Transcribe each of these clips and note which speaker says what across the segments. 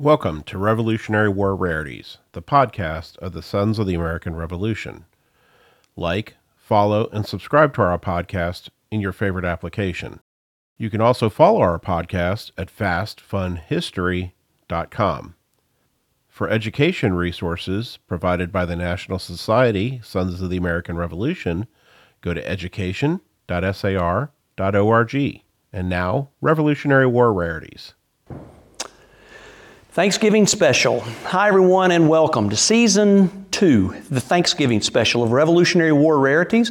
Speaker 1: Welcome to Revolutionary War Rarities, the podcast of the Sons of the American Revolution. Like, follow, and subscribe to our podcast in your favorite application. You can also follow our podcast at fastfunhistory.com. For education resources provided by the National Society Sons of the American Revolution, go to education.sar.org. And now, Revolutionary War Rarities.
Speaker 2: Thanksgiving special. Hi, everyone, and welcome to season two, the Thanksgiving special of Revolutionary War Rarities.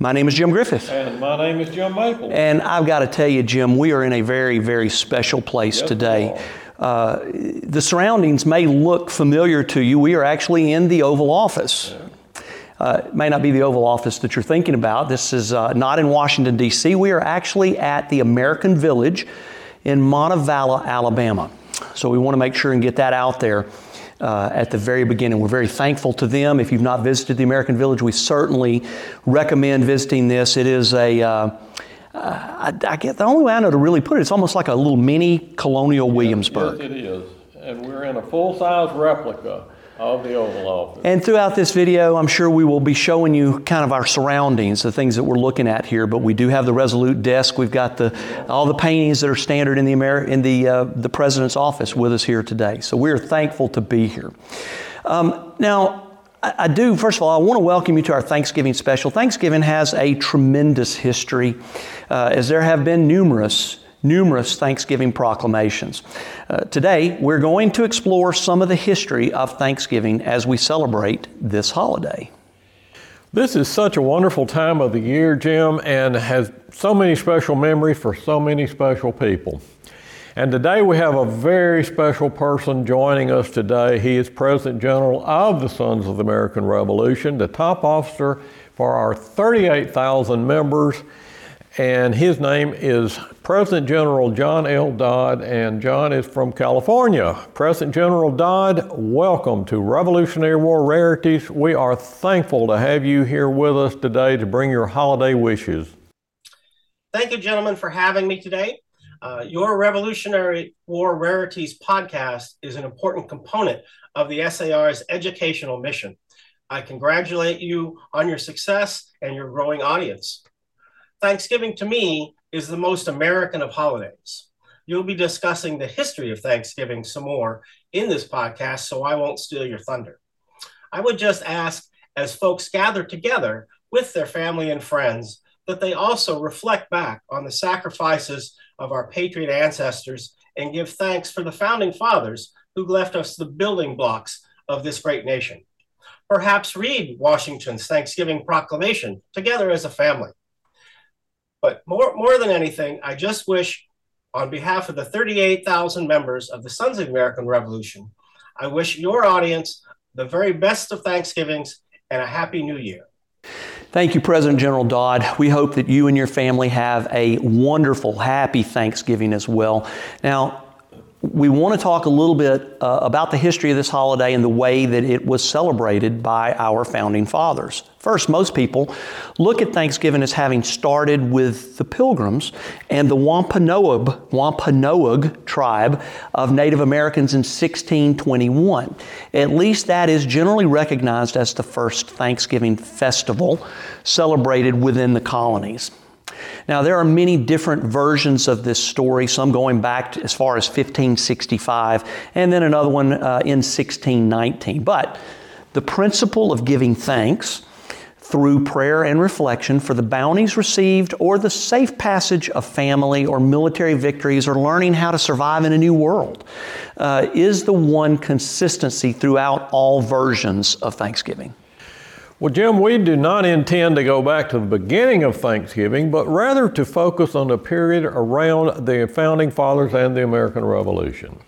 Speaker 2: My name is Jim Griffith.
Speaker 3: And my name is Jim Maple.
Speaker 2: And I've got to tell you, Jim, we are in a very, very special place
Speaker 3: Yes,
Speaker 2: today. Uh, the surroundings may look familiar to you. We are actually in the Oval Office. Uh, it may not be the Oval Office that you're thinking about. This is uh, not in Washington, D.C. We are actually at the American Village in Montevallo, Alabama. So we want to make sure and get that out there uh, at the very beginning. We're very thankful to them. If you've not visited the American Village, we certainly recommend visiting this. It is a uh, I, I get the only way I know to really put it, it's almost like a little mini colonial Williamsburg.
Speaker 3: Yes, it is. And we're in a full-size replica of the Oval Office.
Speaker 2: And throughout this video, I'm sure we will be showing you kind of our surroundings, the things that we're looking at here. But we do have the Resolute desk. We've got the all the paintings that are standard in the Amer- in the uh, the president's office with us here today. So we're thankful to be here. Um, now. I I do, first of all, I want to welcome you to our Thanksgiving special. Thanksgiving has a tremendous history, uh, as there have been numerous numerous Thanksgiving proclamations. Uh, today, we're going to explore some of the history of Thanksgiving as we celebrate this holiday.
Speaker 3: This is such a wonderful time of the year, Jim, and has so many special memories for so many special people. And today we have a very special person joining us today. He is President General of the Sons of the American Revolution, the top officer for our 38,000 members. And his name is President General John L. Dodd, and John is from California. President General Dodd, welcome to Revolutionary War Rarities. We are thankful to have you here with us today to bring your holiday wishes.
Speaker 4: Thank you, gentlemen, for having me today. Uh, your Revolutionary War Rarities podcast is an important component of the SAR's educational mission. I congratulate you on your success and your growing audience. Thanksgiving to me is the most American of holidays. You'll be discussing the history of Thanksgiving some more in this podcast, so I won't steal your thunder. I would just ask, as folks gather together with their family and friends, that they also reflect back on the sacrifices of our patriot ancestors and give thanks for the founding fathers who left us the building blocks of this great nation. Perhaps read Washington's Thanksgiving Proclamation together as a family. But more, more than anything, I just wish, on behalf of the 38,000 members of the Sons of American Revolution, I wish your audience the very best of Thanksgivings and a Happy New Year.
Speaker 2: Thank you, President General Dodd. We hope that you and your family have a wonderful, happy Thanksgiving as well. Now, we want to talk a little bit uh, about the history of this holiday and the way that it was celebrated by our founding fathers. First, most people look at Thanksgiving as having started with the Pilgrims and the Wampanoag, Wampanoag tribe of Native Americans in 1621. At least that is generally recognized as the first Thanksgiving festival celebrated within the colonies. Now, there are many different versions of this story, some going back as far as 1565, and then another one uh, in 1619. But the principle of giving thanks through prayer and reflection for the bounties received or the safe passage of family or military victories or learning how to survive in a new world uh, is the one consistency throughout all versions of Thanksgiving.
Speaker 3: Well, Jim, we do not intend to go back to the beginning of Thanksgiving, but rather to focus on the period around the founding fathers and the American Revolution.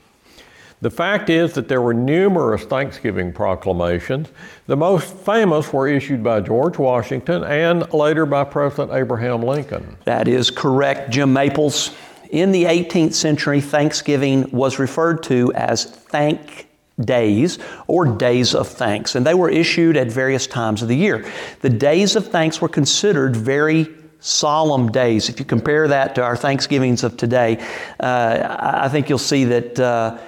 Speaker 3: The fact is that there were numerous Thanksgiving proclamations. The most famous were issued by George Washington and later by President Abraham Lincoln.
Speaker 2: That is correct, Jim Maples. In the 18th century, Thanksgiving was referred to as thank days or days of thanks, and they were issued at various times of the year. The days of thanks were considered very solemn days. If you compare that to our Thanksgivings of today, uh, I think you'll see that. Uh,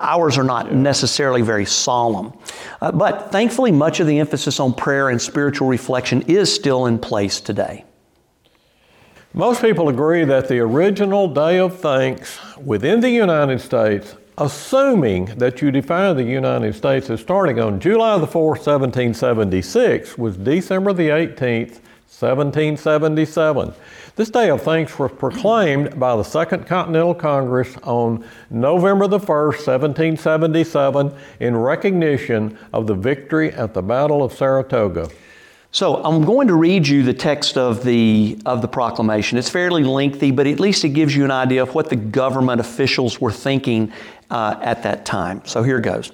Speaker 2: ours are not necessarily very solemn. Uh, but thankfully, much of the emphasis on prayer and spiritual reflection is still in place today.
Speaker 3: Most people agree that the original Day of Thanks within the United States, assuming that you define the United States as starting on July the 4th, 1776, was December the 18th, 1777. This Day of Thanks was proclaimed by the Second Continental Congress on November the 1st, 1777, in recognition of the victory at the Battle of Saratoga.
Speaker 2: So I'm going to read you the text of the, of the proclamation. It's fairly lengthy, but at least it gives you an idea of what the government officials were thinking uh, at that time. So here goes.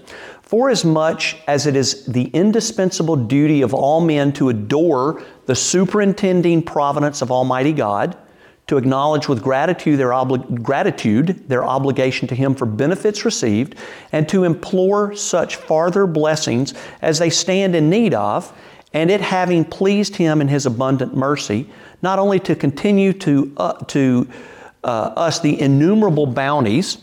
Speaker 2: For as much as it is the indispensable duty of all men to adore the superintending providence of Almighty God, to acknowledge with gratitude their, obli- gratitude their obligation to Him for benefits received, and to implore such farther blessings as they stand in need of, and it having pleased Him in His abundant mercy, not only to continue to, uh, to uh, us the innumerable bounties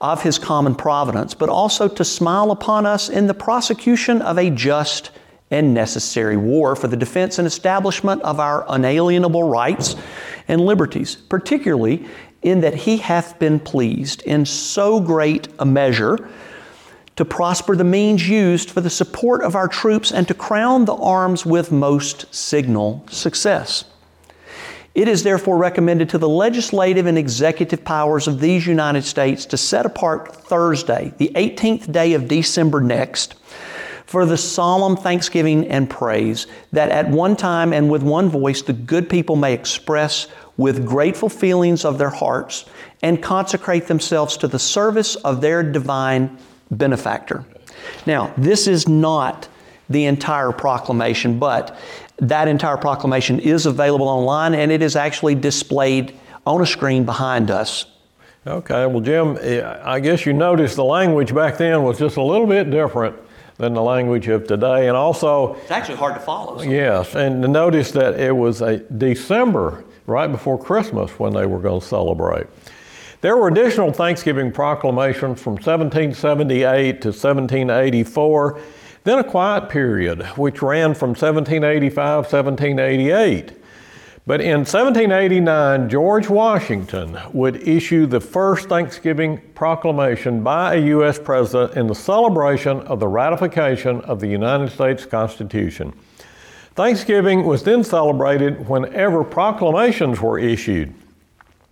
Speaker 2: of His common providence, but also to smile upon us in the prosecution of a just and necessary war for the defense and establishment of our unalienable rights and liberties, particularly in that He hath been pleased in so great a measure to prosper the means used for the support of our troops and to crown the arms with most signal success. It is therefore recommended to the legislative and executive powers of these United States to set apart Thursday, the 18th day of December next, for the solemn thanksgiving and praise that at one time and with one voice the good people may express with grateful feelings of their hearts and consecrate themselves to the service of their divine benefactor. Now, this is not the entire proclamation, but that entire proclamation is available online and it is actually displayed on a screen behind us.
Speaker 3: Okay, well, Jim, eh, I guess you noticed the language back then was just a little bit different than the language of today. And also,
Speaker 2: it's actually hard to follow.
Speaker 3: So. Yes, and to notice that it was a December, right before Christmas, when they were going to celebrate. There were additional Thanksgiving proclamations from 1778 to 1784, then a quiet period, which ran from 1785 1788. But in 1789, George Washington would issue the first Thanksgiving proclamation by a U.S. president in the celebration of the ratification of the United States Constitution. Thanksgiving was then celebrated whenever proclamations were issued.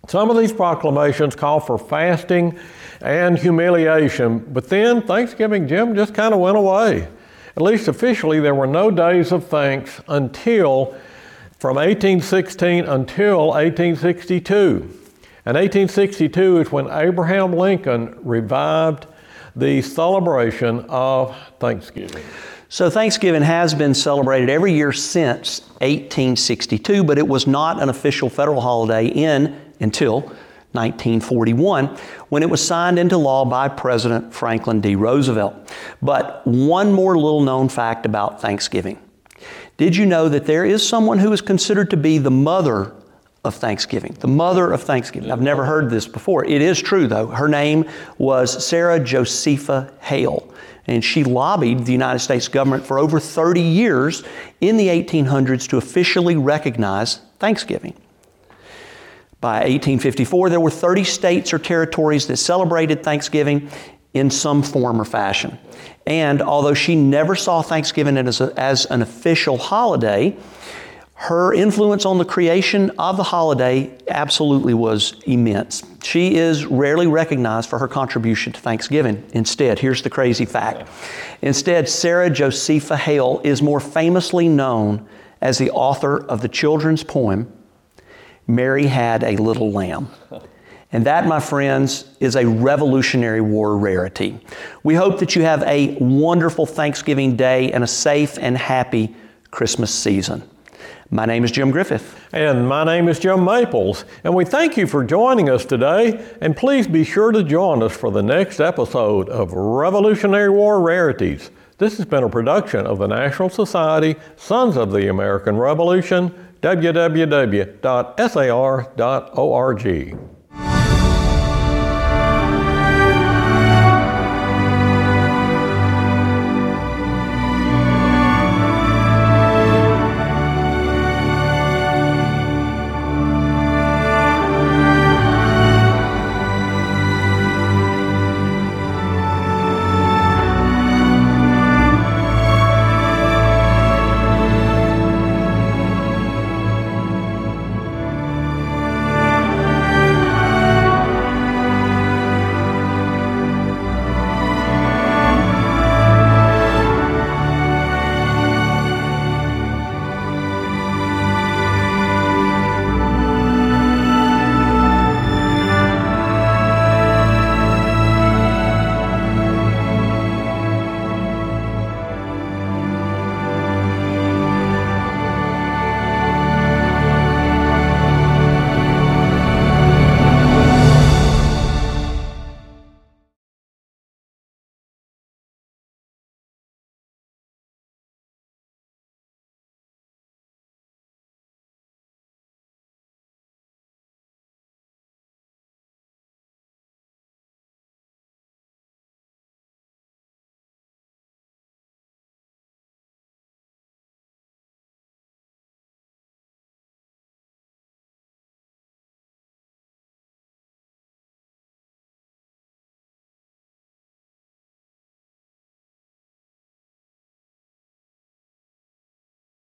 Speaker 3: Some of these proclamations call for fasting and humiliation, but then Thanksgiving, Jim, just kind of went away. At least officially, there were no days of thanks until from 1816 until 1862. And 1862 is when Abraham Lincoln revived the celebration of Thanksgiving.
Speaker 2: So, Thanksgiving has been celebrated every year since 1862, but it was not an official federal holiday in until 1941 when it was signed into law by President Franklin D. Roosevelt. But one more little known fact about Thanksgiving. Did you know that there is someone who is considered to be the mother of Thanksgiving? The mother of Thanksgiving. I've never heard this before. It is true, though. Her name was Sarah Josepha Hale, and she lobbied the United States government for over 30 years in the 1800s to officially recognize Thanksgiving. By 1854, there were 30 states or territories that celebrated Thanksgiving in some form or fashion. And although she never saw Thanksgiving as, a, as an official holiday, her influence on the creation of the holiday absolutely was immense. She is rarely recognized for her contribution to Thanksgiving. Instead, here's the crazy fact. Instead, Sarah Josepha Hale is more famously known as the author of the children's poem, Mary Had a Little Lamb. And that, my friends, is a Revolutionary War rarity. We hope that you have a wonderful Thanksgiving day and a safe and happy Christmas season. My name is Jim Griffith.
Speaker 3: And my name is Jim Maples. And we thank you for joining us today. And please be sure to join us for the next episode of Revolutionary War Rarities. This has been a production of the National Society Sons of the American Revolution, www.sar.org.